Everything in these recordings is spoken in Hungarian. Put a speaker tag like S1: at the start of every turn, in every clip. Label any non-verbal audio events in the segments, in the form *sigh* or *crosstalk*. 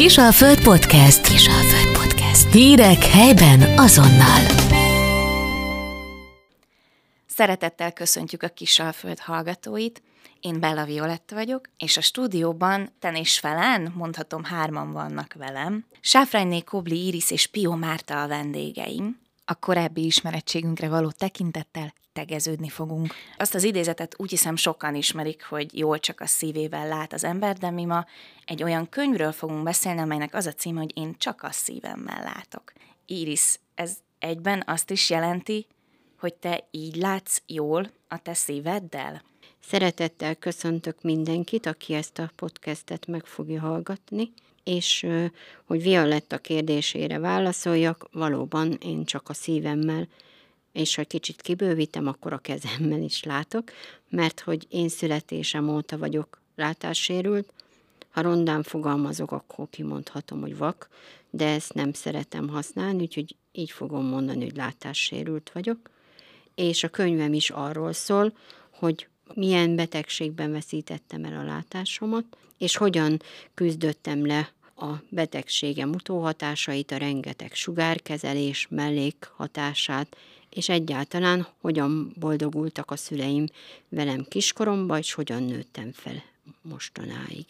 S1: Kisalföld Podcast. Kisalföld Podcast. Hírek helyben azonnal.
S2: Szeretettel köszöntjük a Kisalföld hallgatóit. Én Bella Violetta vagyok, és a stúdióban ten és felen, mondhatom hárman vannak velem. Sáfrányné Kobli Iris és Pio Márta a vendégeim. A korábbi ismerettségünkre való tekintettel tegeződni fogunk. Azt az idézetet úgy hiszem sokan ismerik, hogy jól csak a szívével lát az ember, de mi ma egy olyan könyvről fogunk beszélni, amelynek az a címe, hogy én csak a szívemmel látok. Iris, ez egyben azt is jelenti, hogy te így látsz jól a te szíveddel?
S3: Szeretettel köszöntök mindenkit, aki ezt a podcastet meg fogja hallgatni, és hogy Violetta kérdésére válaszoljak, valóban én csak a szívemmel, és ha kicsit kibővítem, akkor a kezemmel is látok, mert hogy én születésem óta vagyok látássérült, ha rondán fogalmazok, akkor kimondhatom, hogy vak, de ezt nem szeretem használni, úgyhogy így fogom mondani, hogy látássérült vagyok. És a könyvem is arról szól, hogy milyen betegségben veszítettem el a látásomat, és hogyan küzdöttem le a betegségem utóhatásait, a rengeteg sugárkezelés mellékhatását, és egyáltalán hogyan boldogultak a szüleim velem kiskoromban, és hogyan nőttem fel mostanáig.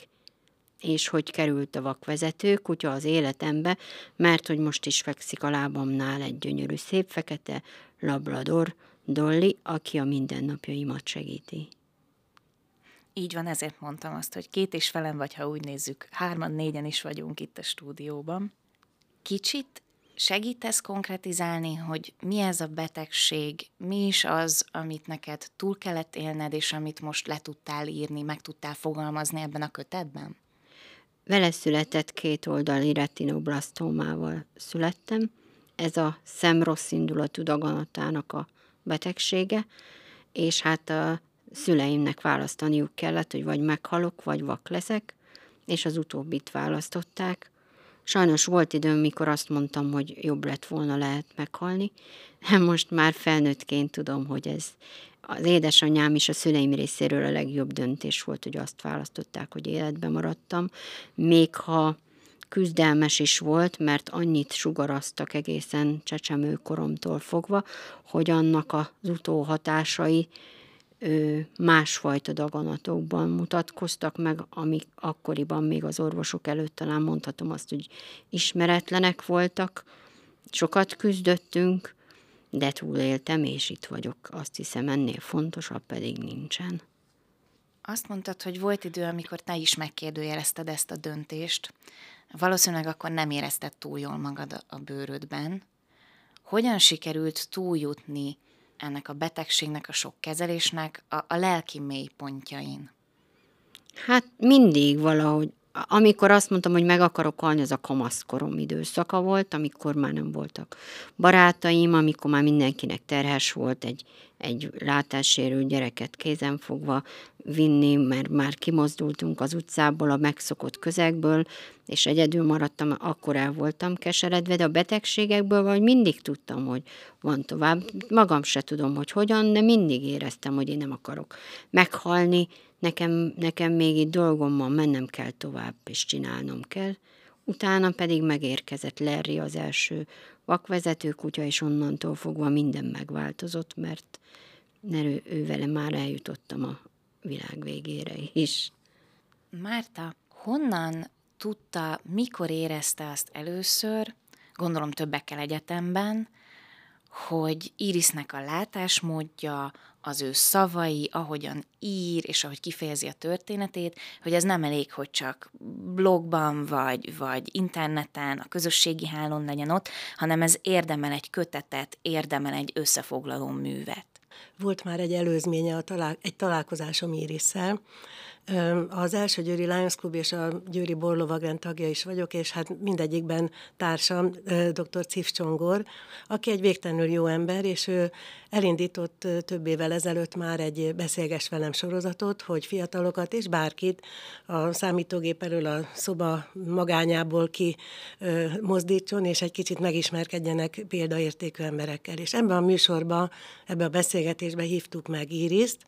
S3: És hogy került a vakvezető kutya az életembe, mert hogy most is fekszik a lábamnál egy gyönyörű szép fekete labrador, Dolly, aki a mindennapjaimat segíti.
S2: Így van, ezért mondtam azt, hogy két és felem vagy, ha úgy nézzük, hárman, négyen is vagyunk itt a stúdióban. Kicsit segítesz konkretizálni, hogy mi ez a betegség, mi is az, amit neked túl kellett élned, és amit most le tudtál írni, meg tudtál fogalmazni ebben a kötetben?
S3: Vele született két oldali retinoblastomával születtem. Ez a szem rossz indulatú daganatának a betegsége, és hát a szüleimnek választaniuk kellett, hogy vagy meghalok, vagy vak leszek, és az utóbbit választották. Sajnos volt időm, mikor azt mondtam, hogy jobb lett volna lehet meghalni. *laughs* Most már felnőttként tudom, hogy ez az édesanyám is a szüleim részéről a legjobb döntés volt, hogy azt választották, hogy életbe maradtam. Még ha küzdelmes is volt, mert annyit sugaraztak egészen csecsemőkoromtól fogva, hogy annak az utóhatásai másfajta daganatokban mutatkoztak meg, amik akkoriban még az orvosok előtt talán mondhatom azt, hogy ismeretlenek voltak, sokat küzdöttünk, de túléltem, és itt vagyok. Azt hiszem, ennél fontosabb pedig nincsen.
S2: Azt mondtad, hogy volt idő, amikor te is megkérdőjelezted ezt a döntést. Valószínűleg akkor nem érezted túl jól magad a bőrödben. Hogyan sikerült túljutni ennek a betegségnek, a sok kezelésnek a, a lelki mélypontjain?
S3: Hát mindig valahogy amikor azt mondtam, hogy meg akarok halni, az a kamaszkorom időszaka volt, amikor már nem voltak barátaim, amikor már mindenkinek terhes volt egy, egy látássérült gyereket kézenfogva vinni, mert már kimozdultunk az utcából, a megszokott közegből, és egyedül maradtam, akkor el voltam keseredve, de a betegségekből vagy mindig tudtam, hogy van tovább. Magam se tudom, hogy hogyan, de mindig éreztem, hogy én nem akarok meghalni, nekem, nekem még itt dolgom van, mennem kell tovább, és csinálnom kell. Utána pedig megérkezett Larry az első vakvezető kutya, és onnantól fogva minden megváltozott, mert ő, ő vele már eljutottam a világ végére is.
S2: Márta, honnan tudta, mikor érezte azt először, gondolom többekkel egyetemben, hogy Irisnek a látásmódja, az ő szavai, ahogyan ír, és ahogy kifejezi a történetét, hogy ez nem elég, hogy csak blogban, vagy, vagy interneten, a közösségi hálón legyen ott, hanem ez érdemel egy kötetet, érdemel egy összefoglaló művet.
S4: Volt már egy előzménye, a talál, egy találkozásom Irisszel, az első Győri Lions Club és a Győri Borlovagrend tagja is vagyok, és hát mindegyikben társam dr. Cif Csongor, aki egy végtelenül jó ember, és ő elindított több évvel ezelőtt már egy beszélges velem sorozatot, hogy fiatalokat és bárkit a számítógép elől a szoba magányából ki mozdítson, és egy kicsit megismerkedjenek példaértékű emberekkel. És ebben a műsorban, ebben a beszélgetésben hívtuk meg Iriszt,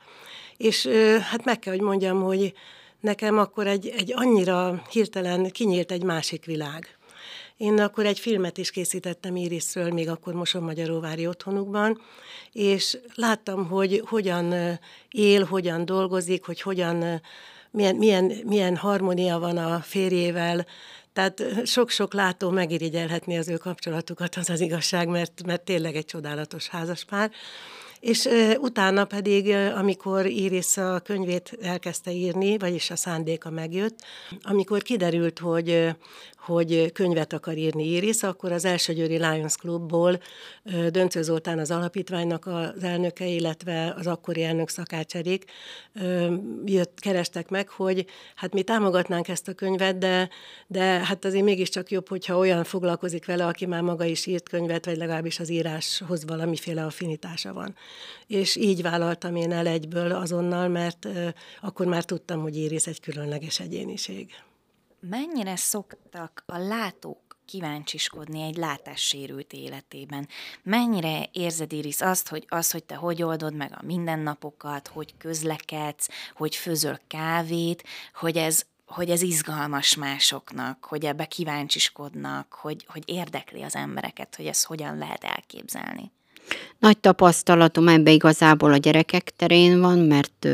S4: és hát meg kell, hogy mondjam, hogy nekem akkor egy, egy annyira hirtelen kinyílt egy másik világ. Én akkor egy filmet is készítettem Irisről, még akkor Moson-Magyaróvári otthonukban, és láttam, hogy hogyan él, hogyan dolgozik, hogy hogyan, milyen, milyen, milyen harmónia van a férjével, tehát sok-sok látó megirigyelhetni az ő kapcsolatukat, az az igazság, mert, mert tényleg egy csodálatos házaspár. És utána pedig, amikor Iris a könyvét elkezdte írni, vagyis a szándéka megjött, amikor kiderült, hogy hogy könyvet akar írni Iris, akkor az első Győri Lions Clubból Döntő Zoltán az alapítványnak az elnöke, illetve az akkori elnök szakácserék jött, kerestek meg, hogy hát mi támogatnánk ezt a könyvet, de, de hát azért mégiscsak jobb, hogyha olyan foglalkozik vele, aki már maga is írt könyvet, vagy legalábbis az íráshoz valamiféle affinitása van. És így vállaltam én el egyből azonnal, mert akkor már tudtam, hogy Iris egy különleges egyéniség
S2: mennyire szoktak a látók kíváncsiskodni egy látássérült életében. Mennyire érzed, Iris, azt, hogy az, hogy te hogy oldod meg a mindennapokat, hogy közlekedsz, hogy főzöl kávét, hogy ez, hogy ez izgalmas másoknak, hogy ebbe kíváncsiskodnak, hogy, hogy érdekli az embereket, hogy ezt hogyan lehet elképzelni.
S3: Nagy tapasztalatom ebbe igazából a gyerekek terén van, mert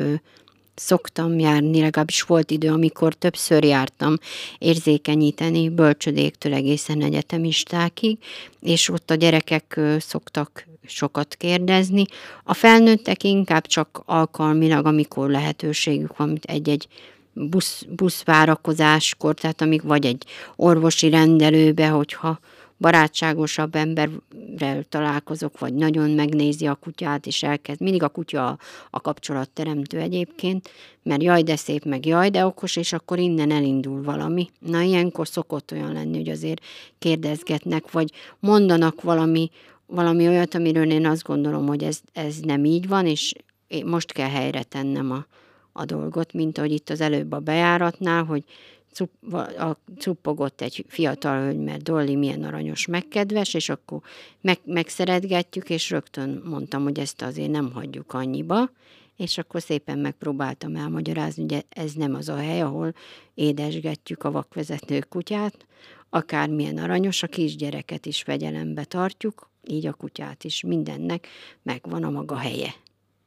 S3: szoktam járni, legalábbis volt idő, amikor többször jártam érzékenyíteni bölcsödéktől egészen egyetemistákig, és ott a gyerekek szoktak sokat kérdezni. A felnőttek inkább csak alkalmilag, amikor lehetőségük van, egy-egy busz, buszvárakozáskor, tehát amíg vagy egy orvosi rendelőbe, hogyha barátságosabb emberrel találkozok, vagy nagyon megnézi a kutyát, és elkezd. Mindig a kutya a, a kapcsolatteremtő egyébként, mert jaj, de szép, meg jaj, de okos, és akkor innen elindul valami. Na, ilyenkor szokott olyan lenni, hogy azért kérdezgetnek, vagy mondanak valami, valami olyat, amiről én azt gondolom, hogy ez, ez nem így van, és most kell helyre tennem a, a dolgot, mint ahogy itt az előbb a bejáratnál, hogy cup, a, cuppogott egy fiatal hölgy, mert Dolly milyen aranyos, megkedves, és akkor meg, megszeretgetjük, és rögtön mondtam, hogy ezt azért nem hagyjuk annyiba, és akkor szépen megpróbáltam elmagyarázni, hogy ez nem az a hely, ahol édesgetjük a vakvezető kutyát, akármilyen aranyos, a kisgyereket is fegyelembe tartjuk, így a kutyát is, mindennek megvan a maga helye.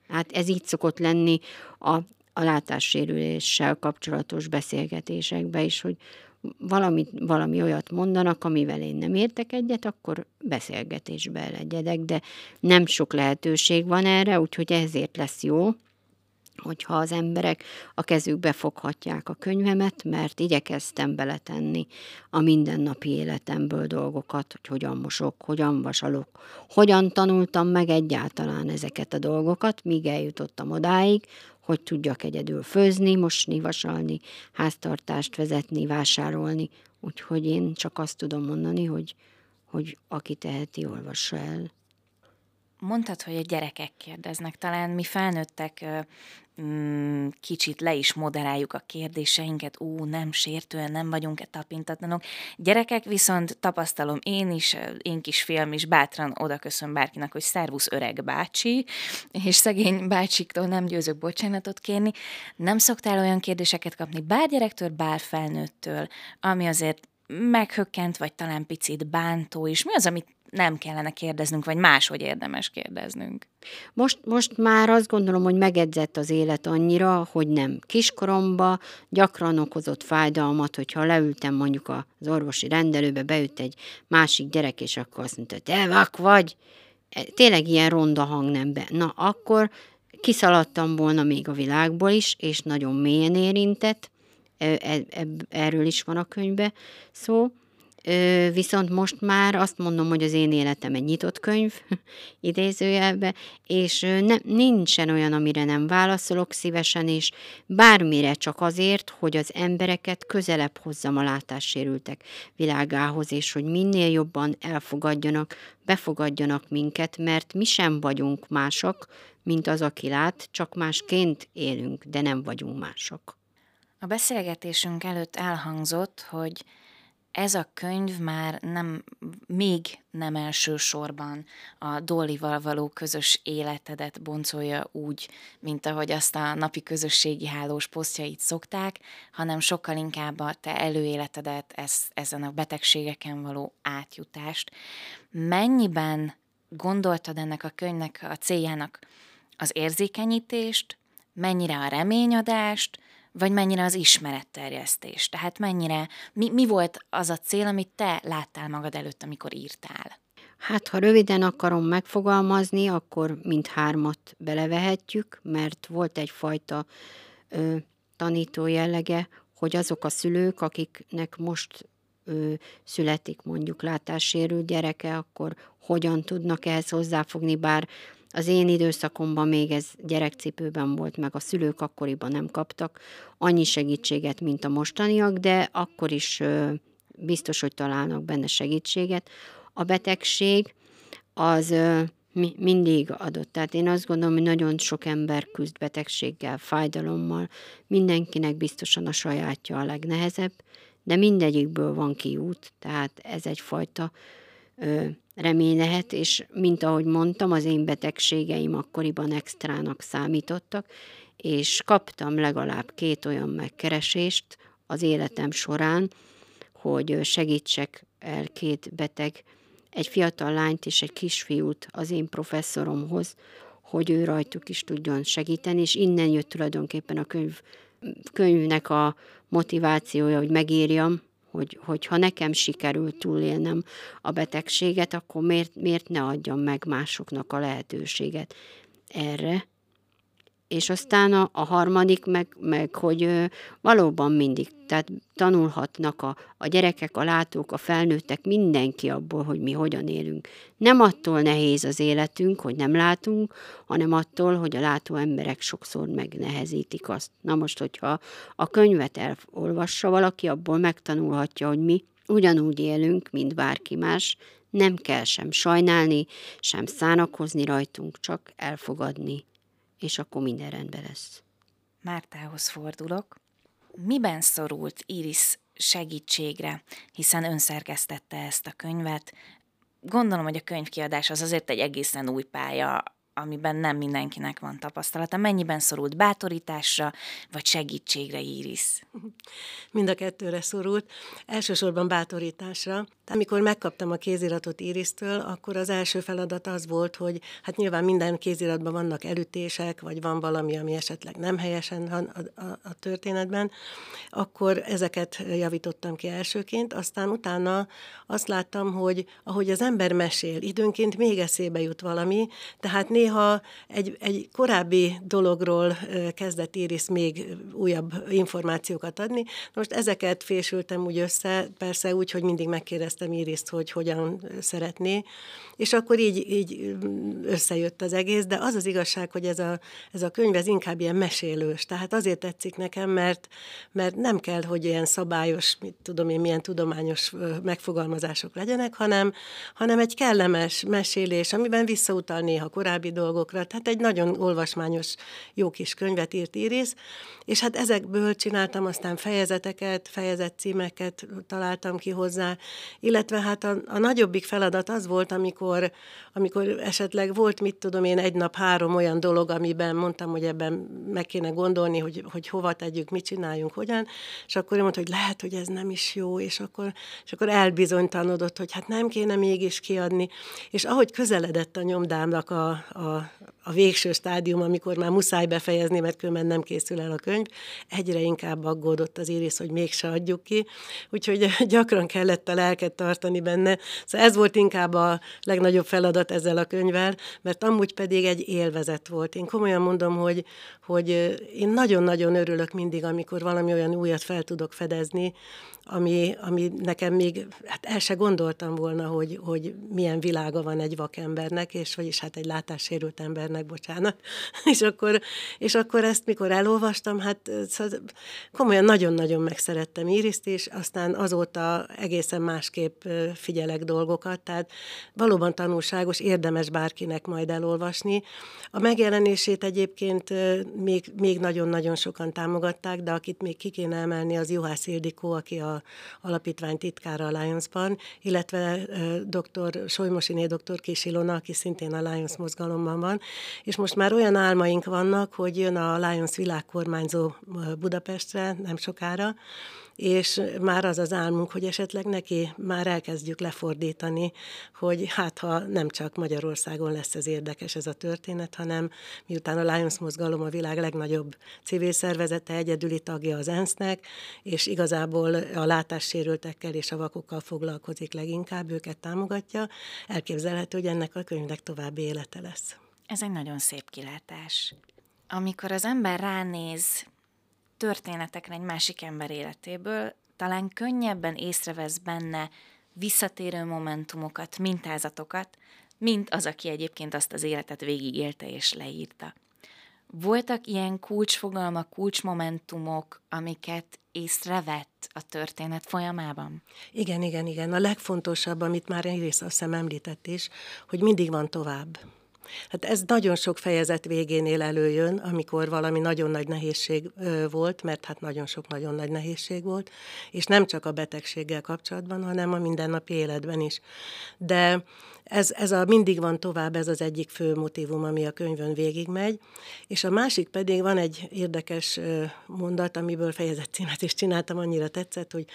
S3: Hát ez így szokott lenni a a látássérüléssel kapcsolatos beszélgetésekbe is, hogy valami, valami olyat mondanak, amivel én nem értek egyet, akkor beszélgetésbe legyedek, de nem sok lehetőség van erre, úgyhogy ezért lesz jó, hogyha az emberek a kezükbe foghatják a könyvemet, mert igyekeztem beletenni a mindennapi életemből dolgokat, hogy hogyan mosok, hogyan vasalok, hogyan tanultam meg egyáltalán ezeket a dolgokat, míg eljutottam odáig, hogy tudjak egyedül főzni, mosni, vasalni, háztartást vezetni, vásárolni. Úgyhogy én csak azt tudom mondani, hogy, hogy aki teheti, olvassa el.
S2: Mondtad, hogy a gyerekek kérdeznek. Talán mi felnőttek mm, kicsit le is moderáljuk a kérdéseinket, ú, nem sértően, nem vagyunk-e tapintatlanok. Gyerekek viszont tapasztalom én is, én kis film is bátran oda köszön bárkinek, hogy szervusz öreg bácsi, és szegény bácsiktól nem győzök bocsánatot kérni. Nem szoktál olyan kérdéseket kapni bár gyerektől, bár felnőttől, ami azért meghökkent, vagy talán picit bántó is. Mi az, amit nem kellene kérdeznünk, vagy máshogy érdemes kérdeznünk?
S3: Most, most már azt gondolom, hogy megedzett az élet annyira, hogy nem. Kiskoromba gyakran okozott fájdalmat, hogyha leültem mondjuk az orvosi rendelőbe, beült egy másik gyerek, és akkor azt mondta, te vak vagy, e, tényleg ilyen ronda hangnemben. Na, akkor kiszaladtam volna még a világból is, és nagyon mélyen érintett, e, e, erről is van a könyvbe szó, Viszont most már azt mondom, hogy az én életem egy nyitott könyv, *laughs* idézőjelbe, és ne, nincsen olyan, amire nem válaszolok szívesen, és bármire csak azért, hogy az embereket közelebb hozzam a látássérültek világához, és hogy minél jobban elfogadjanak, befogadjanak minket, mert mi sem vagyunk mások, mint az, aki lát, csak másként élünk, de nem vagyunk mások.
S2: A beszélgetésünk előtt elhangzott, hogy ez a könyv már nem, még nem elsősorban a Dollival való közös életedet boncolja úgy, mint ahogy azt a napi közösségi hálós posztjait szokták, hanem sokkal inkább a te előéletedet, ez, ezen a betegségeken való átjutást. Mennyiben gondoltad ennek a könyvnek a céljának az érzékenyítést, mennyire a reményadást, vagy mennyire az ismeretterjesztés? Tehát mennyire, mi, mi volt az a cél, amit te láttál magad előtt, amikor írtál?
S3: Hát, ha röviden akarom megfogalmazni, akkor mindhármat belevehetjük, mert volt egyfajta ö, tanító jellege, hogy azok a szülők, akiknek most ö, születik mondjuk látássérült gyereke, akkor hogyan tudnak ehhez hozzáfogni, bár az én időszakomban még ez gyerekcipőben volt, meg a szülők akkoriban nem kaptak annyi segítséget, mint a mostaniak, de akkor is biztos, hogy találnak benne segítséget. A betegség az mindig adott. Tehát én azt gondolom, hogy nagyon sok ember küzd betegséggel, fájdalommal, mindenkinek biztosan a sajátja a legnehezebb, de mindegyikből van kiút, tehát ez egyfajta remény lehet, és mint ahogy mondtam, az én betegségeim akkoriban extrának számítottak, és kaptam legalább két olyan megkeresést az életem során, hogy segítsek el két beteg, egy fiatal lányt és egy kisfiút az én professzoromhoz, hogy ő rajtuk is tudjon segíteni, és innen jött tulajdonképpen a könyv, könyvnek a motivációja, hogy megírjam, hogy, hogy ha nekem sikerült túlélnem a betegséget, akkor miért, miért ne adjam meg másoknak a lehetőséget erre. És aztán a, a harmadik, meg, meg hogy ö, valóban mindig, tehát tanulhatnak a, a gyerekek, a látók, a felnőttek, mindenki abból, hogy mi hogyan élünk. Nem attól nehéz az életünk, hogy nem látunk, hanem attól, hogy a látó emberek sokszor megnehezítik azt. Na most, hogyha a könyvet elolvassa valaki, abból megtanulhatja, hogy mi ugyanúgy élünk, mint bárki más, nem kell sem sajnálni, sem szánakozni rajtunk, csak elfogadni, és akkor minden rendben lesz.
S2: Mártához fordulok. Miben szorult Iris segítségre, hiszen önszerkesztette ezt a könyvet. Gondolom, hogy a könyvkiadás az azért egy egészen új pálya amiben nem mindenkinek van tapasztalata. Mennyiben szorult bátorításra, vagy segítségre Iris? *laughs*
S4: Mind a kettőre szorult. Elsősorban bátorításra. Amikor megkaptam a kéziratot Irisztől, akkor az első feladat az volt, hogy hát nyilván minden kéziratban vannak elütések, vagy van valami, ami esetleg nem helyesen van a, a, a történetben, akkor ezeket javítottam ki elsőként, aztán utána azt láttam, hogy ahogy az ember mesél, időnként még eszébe jut valami, tehát néha egy, egy korábbi dologról kezdett Iris még újabb információkat adni. Most ezeket fésültem úgy össze, persze úgy, hogy mindig megkérdeztem Iriszt, hogy hogyan szeretné, és akkor így, így összejött az egész, de az az igazság, hogy ez a, ez a könyv ez inkább ilyen mesélős, tehát azért tetszik nekem, mert, mert nem kell, hogy ilyen szabályos, mit tudom én, milyen tudományos megfogalmazások legyenek, hanem, hanem egy kellemes mesélés, amiben visszautal néha korábbi dolgokra, tehát egy nagyon olvasmányos, jó kis könyvet írt Iris, és hát ezekből csináltam aztán fejezeteket, fejezet címeket találtam ki hozzá, illetve hát a, a nagyobbik feladat az volt, amikor, amikor esetleg volt, mit tudom én, egy nap három olyan dolog, amiben mondtam, hogy ebben meg kéne gondolni, hogy, hogy hova tegyük, mit csináljunk, hogyan, és akkor ő mondta, hogy lehet, hogy ez nem is jó, és akkor, és akkor elbizonytalanodott, hogy hát nem kéne mégis kiadni, és ahogy közeledett a nyomdámnak a, a, 好啊 a végső stádium, amikor már muszáj befejezni, mert különben nem készül el a könyv, egyre inkább aggódott az Iris, hogy mégse adjuk ki, úgyhogy *laughs* gyakran kellett a lelket tartani benne. Szóval ez volt inkább a legnagyobb feladat ezzel a könyvvel, mert amúgy pedig egy élvezet volt. Én komolyan mondom, hogy, hogy én nagyon-nagyon örülök mindig, amikor valami olyan újat fel tudok fedezni, ami, ami nekem még, hát el se gondoltam volna, hogy, hogy milyen világa van egy vakembernek, és vagyis hát egy látássérült embernek, embernek, bocsánat. *laughs* és, akkor, és akkor ezt, mikor elolvastam, hát szóval komolyan nagyon-nagyon megszerettem Iriszt, és aztán azóta egészen másképp figyelek dolgokat, tehát valóban tanulságos, érdemes bárkinek majd elolvasni. A megjelenését egyébként még, még nagyon-nagyon sokan támogatták, de akit még ki kéne emelni, az Juhász Ildikó, aki a alapítvány titkára a Lions-ban, illetve dr. Solymosiné dr. Kis Ilona, aki szintén a Lions mozgalomban van, és most már olyan álmaink vannak, hogy jön a Lions világkormányzó Budapestre nem sokára, és már az az álmunk, hogy esetleg neki már elkezdjük lefordítani, hogy hát ha nem csak Magyarországon lesz ez érdekes ez a történet, hanem miután a Lions mozgalom a világ legnagyobb civil szervezete, egyedüli tagja az ENSZ-nek, és igazából a látássérültekkel és a vakokkal foglalkozik leginkább, őket támogatja, elképzelhető, hogy ennek a könyvnek további élete lesz.
S2: Ez egy nagyon szép kilátás. Amikor az ember ránéz történetekre egy másik ember életéből, talán könnyebben észrevesz benne visszatérő momentumokat, mintázatokat, mint az, aki egyébként azt az életet végigélte és leírta. Voltak ilyen kulcsfogalmak, kulcsmomentumok, amiket észrevett a történet folyamában?
S4: Igen, igen, igen. A legfontosabb, amit már Iris azt hiszem említett is, hogy mindig van tovább. Hát ez nagyon sok fejezet végénél előjön, amikor valami nagyon nagy nehézség volt, mert hát nagyon sok nagyon nagy nehézség volt, és nem csak a betegséggel kapcsolatban, hanem a mindennapi életben is. De ez, ez a mindig van tovább, ez az egyik fő motivum, ami a könyvön végigmegy, és a másik pedig van egy érdekes mondat, amiből fejezetcímet is csináltam, annyira tetszett, hogy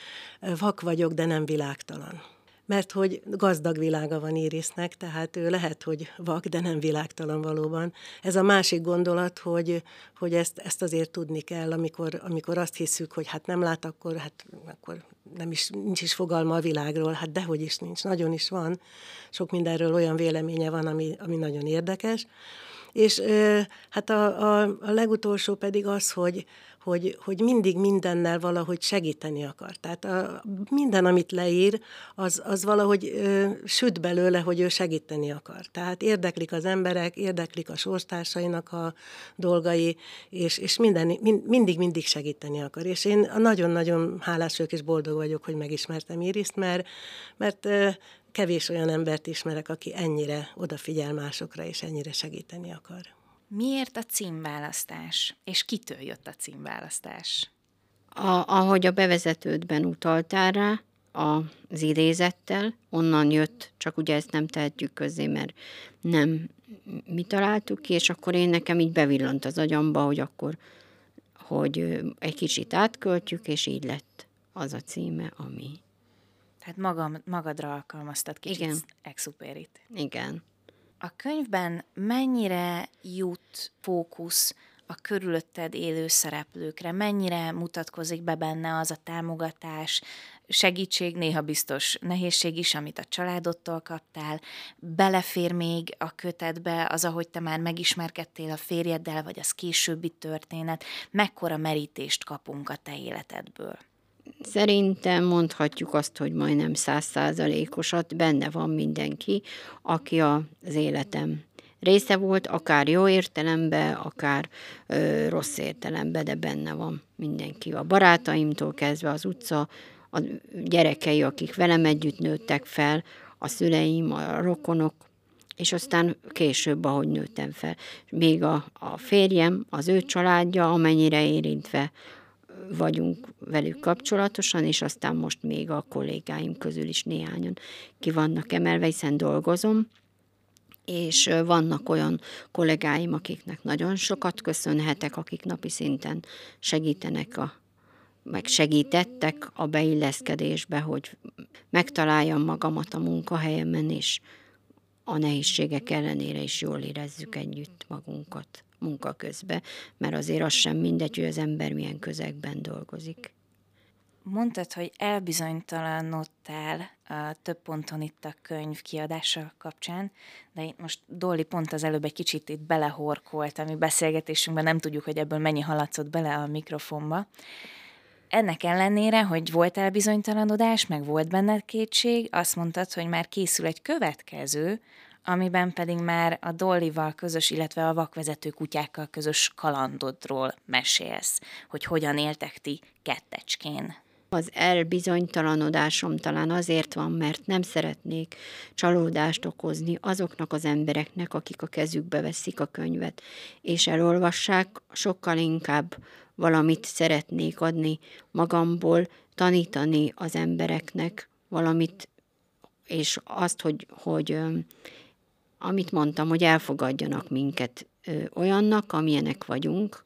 S4: vak vagyok, de nem világtalan mert hogy gazdag világa van Irisnek, tehát ő lehet, hogy vak, de nem világtalan valóban. Ez a másik gondolat, hogy, hogy ezt, ezt azért tudni kell, amikor, amikor azt hiszük, hogy hát nem lát, akkor, hát, akkor nem is, nincs is fogalma a világról, hát dehogy is nincs, nagyon is van. Sok mindenről olyan véleménye van, ami, ami nagyon érdekes. És hát a, a, a legutolsó pedig az, hogy, hogy, hogy mindig mindennel valahogy segíteni akar. Tehát a, minden, amit leír, az, az valahogy ö, süt belőle, hogy ő segíteni akar. Tehát érdeklik az emberek, érdeklik a sorstársainak a dolgai, és, és minden, mind, mindig-mindig segíteni akar. És én nagyon-nagyon hálás vagyok és boldog vagyok, hogy megismertem Iriszt, mert, mert ö, kevés olyan embert ismerek, aki ennyire odafigyel másokra, és ennyire segíteni akar.
S2: Miért a címválasztás? És kitől jött a címválasztás?
S3: A, ahogy a bevezetődben utaltál rá, az idézettel, onnan jött, csak ugye ezt nem tehetjük közé, mert nem mi találtuk ki, és akkor én nekem így bevillant az agyamba, hogy akkor, hogy egy kicsit átköltjük, és így lett az a címe, ami.
S2: Tehát magam, magadra alkalmaztad kicsit Igen. exuperit.
S3: Igen.
S2: A könyvben mennyire jut fókusz a körülötted élő szereplőkre, mennyire mutatkozik be benne az a támogatás, segítség, néha biztos nehézség is, amit a családodtól kaptál, belefér még a kötetbe az, ahogy te már megismerkedtél a férjeddel, vagy az későbbi történet, mekkora merítést kapunk a te életedből?
S3: Szerintem mondhatjuk azt, hogy majdnem százszázalékosat, benne van mindenki, aki az életem része volt, akár jó értelemben, akár ö, rossz értelemben, de benne van mindenki. A barátaimtól kezdve az utca, a gyerekei, akik velem együtt nőttek fel, a szüleim, a rokonok, és aztán később, ahogy nőttem fel. Még a, a férjem, az ő családja, amennyire érintve vagyunk velük kapcsolatosan, és aztán most még a kollégáim közül is néhányan ki vannak emelve, hiszen dolgozom, és vannak olyan kollégáim, akiknek nagyon sokat köszönhetek, akik napi szinten segítenek a meg segítettek a beilleszkedésbe, hogy megtaláljam magamat a munkahelyemen, és a nehézségek ellenére is jól érezzük együtt magunkat munka közben, mert azért az sem mindegy, hogy az ember milyen közegben dolgozik.
S2: Mondtad, hogy elbizonytalanodtál a több ponton itt a könyv kiadása kapcsán, de itt most Dolly pont az előbb egy kicsit itt belehorkolt, ami beszélgetésünkben nem tudjuk, hogy ebből mennyi haladszott bele a mikrofonba. Ennek ellenére, hogy volt elbizonytalanodás, meg volt benned kétség, azt mondtad, hogy már készül egy következő, amiben pedig már a Dollival közös, illetve a vakvezető kutyákkal közös kalandodról mesélsz, hogy hogyan éltek ti kettecskén.
S3: Az elbizonytalanodásom talán azért van, mert nem szeretnék csalódást okozni azoknak az embereknek, akik a kezükbe veszik a könyvet, és elolvassák, sokkal inkább valamit szeretnék adni magamból, tanítani az embereknek valamit, és azt, hogy, hogy amit mondtam, hogy elfogadjanak minket olyannak, amilyenek vagyunk,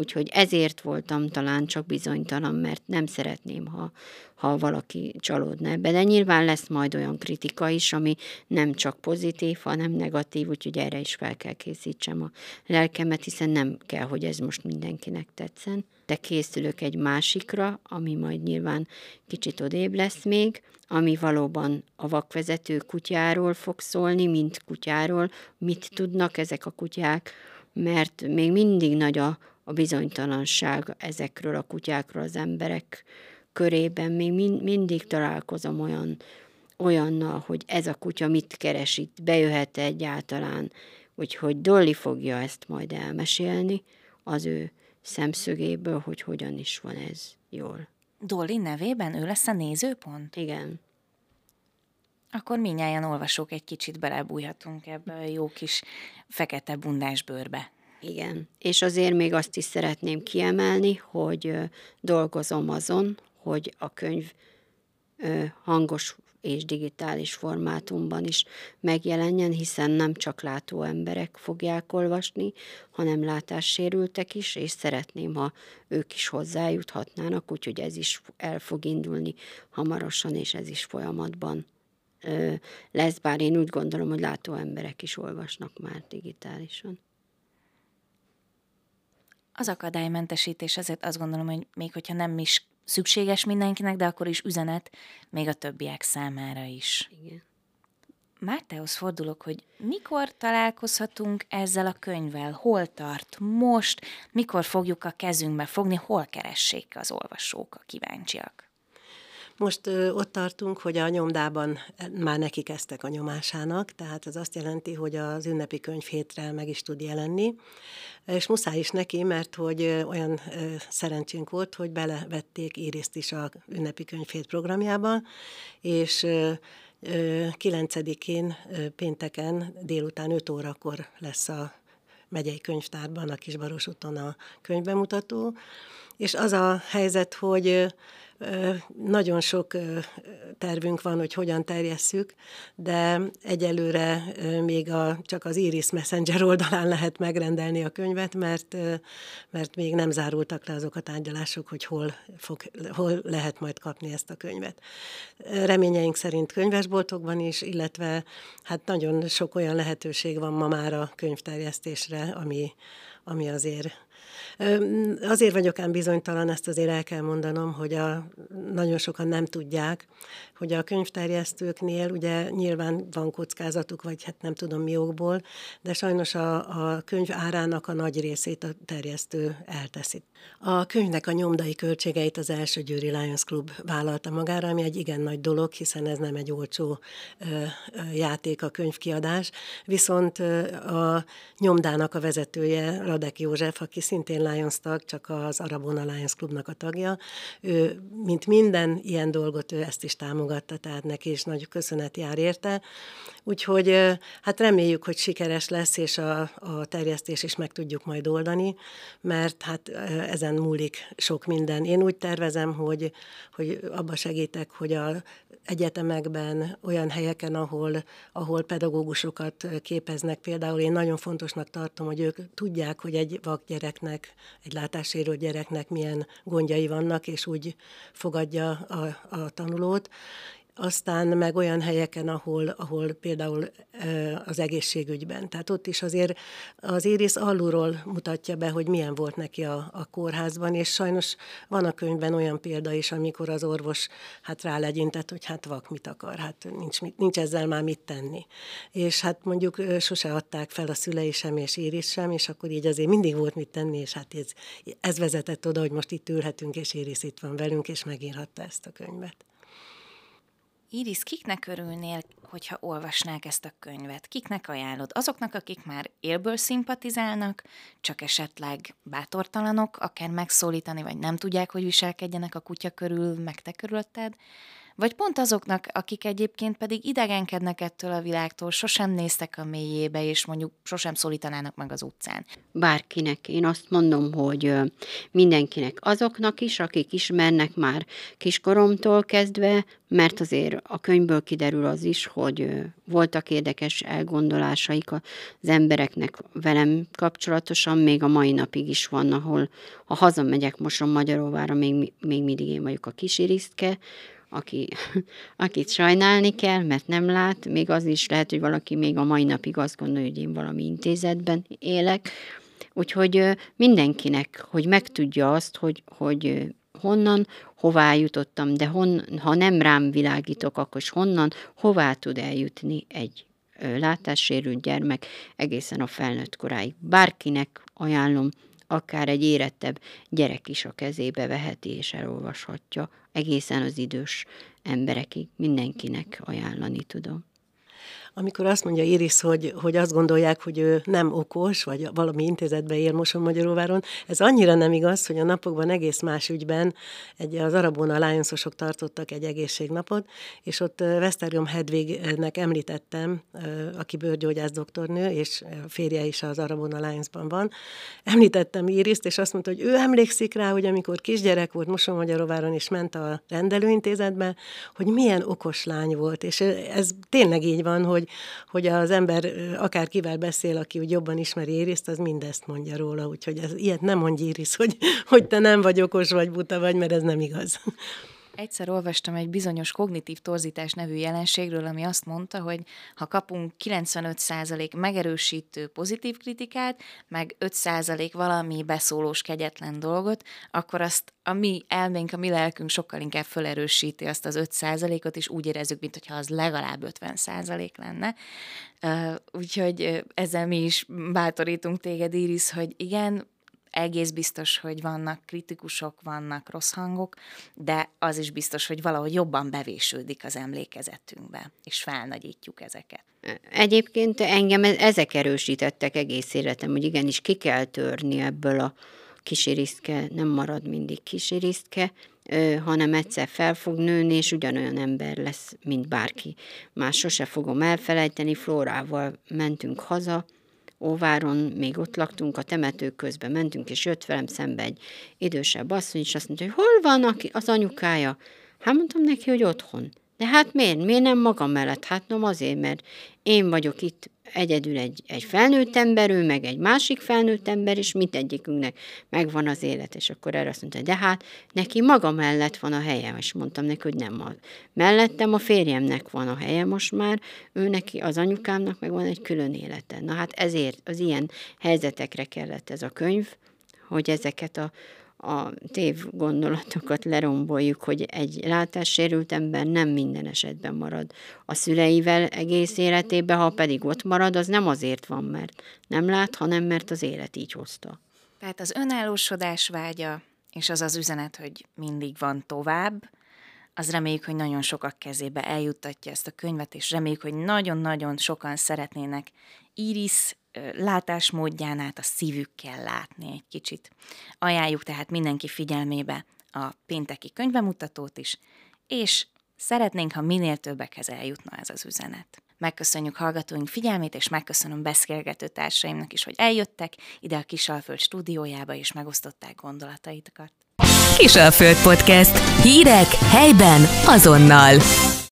S3: Úgyhogy ezért voltam talán csak bizonytalan, mert nem szeretném, ha, ha valaki csalódna ebbe. De nyilván lesz majd olyan kritika is, ami nem csak pozitív, hanem negatív, úgyhogy erre is fel kell készítsem a lelkemet, hiszen nem kell, hogy ez most mindenkinek tetszen. De készülök egy másikra, ami majd nyilván kicsit odébb lesz még, ami valóban a vakvezető kutyáról fog szólni, mint kutyáról, mit tudnak ezek a kutyák, mert még mindig nagy a, a bizonytalanság ezekről a kutyákról az emberek körében. Még min, mindig találkozom olyan, olyannal, hogy ez a kutya mit keres itt, bejöhet -e egyáltalán, úgyhogy Dolly fogja ezt majd elmesélni az ő szemszögéből, hogy hogyan is van ez jól.
S2: Dolly nevében ő lesz a nézőpont?
S3: Igen.
S2: Akkor minnyáján olvasók egy kicsit belebújhatunk ebbe a jó kis fekete bundás bőrbe.
S3: Igen, és azért még azt is szeretném kiemelni, hogy dolgozom azon, hogy a könyv hangos és digitális formátumban is megjelenjen, hiszen nem csak látó emberek fogják olvasni, hanem látássérültek is, és szeretném, ha ők is hozzájuthatnának, úgyhogy ez is el fog indulni hamarosan, és ez is folyamatban lesz, bár én úgy gondolom, hogy látó emberek is olvasnak már digitálisan.
S2: Az akadálymentesítés azért azt gondolom, hogy még hogyha nem is szükséges mindenkinek, de akkor is üzenet még a többiek számára is.
S3: Igen.
S2: Mártehoz fordulok, hogy mikor találkozhatunk ezzel a könyvvel, hol tart most, mikor fogjuk a kezünkbe fogni, hol keressék az olvasók a kíváncsiak.
S4: Most ö, ott tartunk, hogy a nyomdában már neki kezdtek a nyomásának, tehát ez azt jelenti, hogy az ünnepi könyv hétre meg is tud jelenni, és muszáj is neki, mert hogy olyan ö, szerencsénk volt, hogy belevették Iriszt is a ünnepi könyvhét programjába, és ö, 9-én pénteken délután 5 órakor lesz a megyei könyvtárban, a Kisbaros úton a könyvbemutató, és az a helyzet, hogy nagyon sok tervünk van, hogy hogyan terjesszük, de egyelőre még a, csak az Iris Messenger oldalán lehet megrendelni a könyvet, mert, mert még nem zárultak le azok a tárgyalások, hogy hol, fog, hol lehet majd kapni ezt a könyvet. Reményeink szerint könyvesboltokban is, illetve hát nagyon sok olyan lehetőség van ma már a könyvterjesztésre, ami, ami azért Azért vagyok ám bizonytalan, ezt azért el kell mondanom, hogy a, nagyon sokan nem tudják, hogy a könyvterjesztőknél ugye nyilván van kockázatuk, vagy hát nem tudom mi okból, de sajnos a, a könyv árának a nagy részét a terjesztő elteszi. A könyvnek a nyomdai költségeit az első Győri Lions Club vállalta magára, ami egy igen nagy dolog, hiszen ez nem egy olcsó játék a könyvkiadás, viszont a nyomdának a vezetője, Radek József, aki szintén Lions tag, csak az Arabona Lions Clubnak a tagja, ő, mint minden ilyen dolgot, ő ezt is támogatta, tehát neki is nagy köszönet jár érte. Úgyhogy hát reméljük, hogy sikeres lesz, és a, a terjesztés is meg tudjuk majd oldani, mert hát ezen múlik sok minden. Én úgy tervezem, hogy, hogy abba segítek, hogy a egyetemekben, olyan helyeken, ahol, ahol pedagógusokat képeznek, például én nagyon fontosnak tartom, hogy ők tudják, hogy egy vakgyereknek, egy látássérült gyereknek milyen gondjai vannak, és úgy fogadja a, a tanulót, aztán meg olyan helyeken, ahol, ahol például az egészségügyben. Tehát ott is azért az Iris alulról mutatja be, hogy milyen volt neki a, a kórházban, és sajnos van a könyvben olyan példa is, amikor az orvos hát rálegyintett, hogy hát vak mit akar, hát nincs, nincs ezzel már mit tenni. És hát mondjuk sose adták fel a szülei sem, és Iris sem, és akkor így azért mindig volt mit tenni, és hát ez, ez vezetett oda, hogy most itt ülhetünk, és Iris itt van velünk, és megírhatta ezt a könyvet.
S2: Iris, kiknek örülnél, hogyha olvasnák ezt a könyvet? Kiknek ajánlod? Azoknak, akik már élből szimpatizálnak, csak esetleg bátortalanok, akár megszólítani, vagy nem tudják, hogy viselkedjenek a kutya körül, meg te körülötted, vagy pont azoknak, akik egyébként pedig idegenkednek ettől a világtól, sosem néztek a mélyébe, és mondjuk sosem szólítanának meg az utcán.
S3: Bárkinek. Én azt mondom, hogy mindenkinek azoknak is, akik ismernek már kiskoromtól kezdve, mert azért a könyvből kiderül az is, hogy voltak érdekes elgondolásaik az embereknek velem kapcsolatosan, még a mai napig is van, ahol ha hazamegyek Moson Magyaróvára, még, még mindig én vagyok a kisirisztke, aki, *laughs* akit sajnálni kell, mert nem lát, még az is lehet, hogy valaki még a mai napig azt gondolja, hogy én valami intézetben élek. Úgyhogy mindenkinek, hogy megtudja azt, hogy, hogy honnan, hová jutottam, de hon, ha nem rám világítok, akkor is honnan, hová tud eljutni egy látássérült gyermek egészen a felnőtt koráig. Bárkinek ajánlom, akár egy érettebb gyerek is a kezébe veheti és elolvashatja, egészen az idős emberekig mindenkinek ajánlani tudom
S4: amikor azt mondja Iris, hogy, hogy azt gondolják, hogy ő nem okos, vagy valami intézetben él Moson Magyaróváron, ez annyira nem igaz, hogy a napokban egész más ügyben egy, az Arabona Lionsosok tartottak egy egészségnapot, és ott Veszterium Hedvignek említettem, aki bőrgyógyász doktornő, és férje is az Arabona Lionsban van, említettem Iriszt, és azt mondta, hogy ő emlékszik rá, hogy amikor kisgyerek volt Moson Magyaróváron, és ment a rendelőintézetbe, hogy milyen okos lány volt, és ez tényleg így van, hogy, hogy az ember akár kivel beszél, aki úgy jobban ismeri Ériszt, az mindezt mondja róla, úgyhogy ez, ilyet nem mondj Éris, hogy, hogy te nem vagy okos, vagy buta vagy, mert ez nem igaz.
S2: Egyszer olvastam egy bizonyos kognitív torzítás nevű jelenségről, ami azt mondta, hogy ha kapunk 95% megerősítő pozitív kritikát, meg 5% valami beszólós kegyetlen dolgot, akkor azt a mi elménk, a mi lelkünk sokkal inkább felerősíti azt az 5%-ot, és úgy érezzük, mintha az legalább 50% lenne. Úgyhogy ezzel mi is bátorítunk téged, Iris, hogy igen, egész biztos, hogy vannak kritikusok, vannak rossz hangok, de az is biztos, hogy valahogy jobban bevésődik az emlékezetünkbe, és felnagyítjuk ezeket.
S3: Egyébként engem ezek erősítettek egész életem, hogy igenis ki kell törni ebből a kisirisztke, nem marad mindig kisirisztke, hanem egyszer fel fog nőni, és ugyanolyan ember lesz, mint bárki. Már sose fogom elfelejteni, Flórával mentünk haza, Óváron, még ott laktunk, a temetők közben mentünk, és jött velem szembe egy idősebb asszony, és azt mondta, hogy hol van az anyukája? Hát mondtam neki, hogy otthon. De hát miért? Miért nem magam mellett? Hát nem azért, mert én vagyok itt egyedül egy, egy felnőtt ember, ő meg egy másik felnőtt ember, és mindegyikünknek megvan az élet. És akkor erre azt mondta, de hát neki maga mellett van a helye, és mondtam neki, hogy nem. A, mellettem a férjemnek van a helye most már, ő neki, az anyukámnak meg van egy külön élete. Na hát ezért az ilyen helyzetekre kellett ez a könyv, hogy ezeket a, a tév gondolatokat leromboljuk, hogy egy látássérült ember nem minden esetben marad a szüleivel egész életében, ha pedig ott marad, az nem azért van, mert nem lát, hanem mert az élet így hozta.
S2: Tehát az önállósodás vágya, és az az üzenet, hogy mindig van tovább, az reméljük, hogy nagyon sokak kezébe eljuttatja ezt a könyvet, és reméljük, hogy nagyon-nagyon sokan szeretnének Iris látásmódján át a szívükkel látni egy kicsit. Ajánljuk tehát mindenki figyelmébe a pénteki könyvemutatót is, és szeretnénk, ha minél többekhez eljutna ez az üzenet. Megköszönjük hallgatóink figyelmét, és megköszönöm beszélgető társaimnak is, hogy eljöttek ide a Kisalföld stúdiójába, és megosztották gondolataitokat.
S1: Kisalföld Podcast. Hírek helyben azonnal.